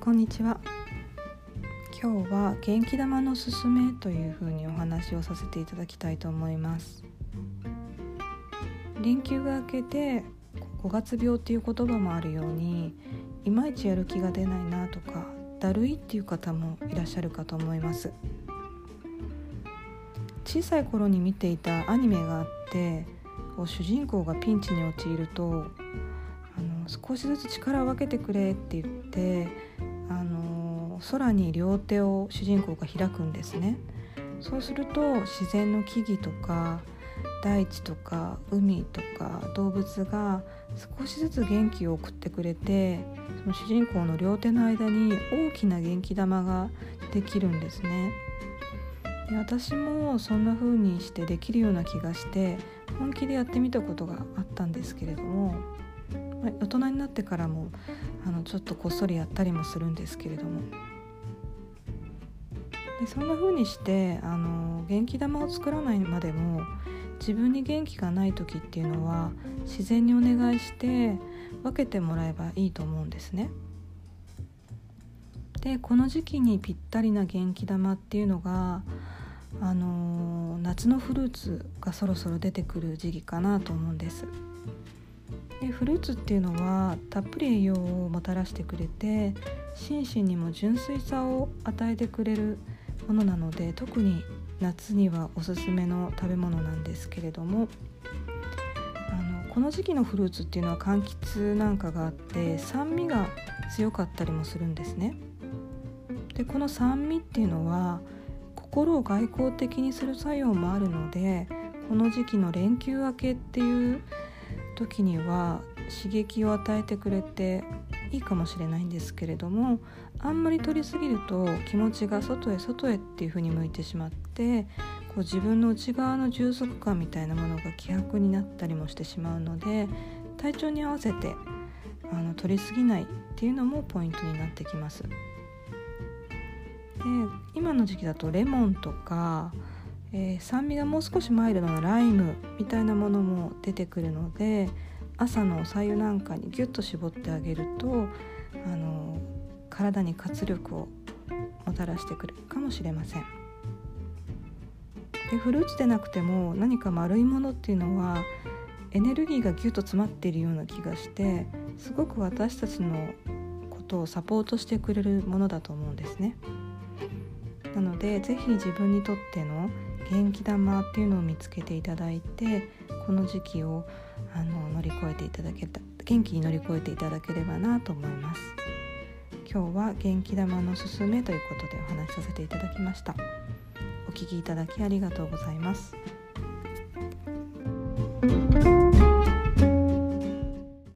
こんにちは。今日は元気玉のすすめというふうにお話をさせていただきたいと思います。連休が明けて5月病っていう言葉もあるようにいまいちやる気が出ないなとかだるいっていう方もいらっしゃるかと思います。小さい頃に見ていたアニメがあって主人公がピンチに陥ると少しずつ力を分けてくれって言ってあの空に両手を主人公が開くんですね。そうすると自然の木々とか大地とか海とか動物が少しずつ元気を送ってくれてその主人公の両手の間に大きな元気玉ができるんですね。で私もそんな風にしてできるような気がして本気でやってみたことがあったんですけれども大人になってからもあのちょっとこっそりやったりもするんですけれどもでそんな風にしてあの元気玉を作らないまでも自分に元気がない時っていうのは自然にお願いして分けてもらえばいいと思うんですね。でこの時期にぴったりな元気玉っていうのがあの夏のフルーツがそろそろ出てくる時期かなと思うんです。でフルーツっていうのはたっぷり栄養をもたらしてくれて心身にも純粋さを与えてくれるものなので特に夏にはおすすめの食べ物なんですけれどもあのこの時期のフルーツっていうのは柑橘なんかがあって酸味が強かったりもするんですね。でこの酸味っていうのは心を外交的にする作用もあるのでこの時期の連休明けっていう時には刺激を与えてくれていいかもしれないんですけれどもあんまり取りすぎると気持ちが外へ外へっていう風に向いてしまってこう自分の内側の充足感みたいなものが希薄になったりもしてしまうので体調に合わせてあの取りすぎないっていうのもポイントになってきます。で今の時期だとレモンとか、えー、酸味がもう少しマイルドなライムみたいなものも出てくるので朝のおさゆなんかにギュッと絞ってあげるとあの体に活力をもたらしてくるかもしれません。でフルーツでなくても何か丸いものっていうのはエネルギーがギュッと詰まっているような気がしてすごく私たちのことをサポートしてくれるものだと思うんですね。なので是非自分にとっての元気玉っていうのを見つけていただいてこの時期をあの乗り越えていただけた元気に乗り越えていただければなと思います。今日は元気玉のすすめということでお話しさせていただきました。お聞きいただきありがとうございます。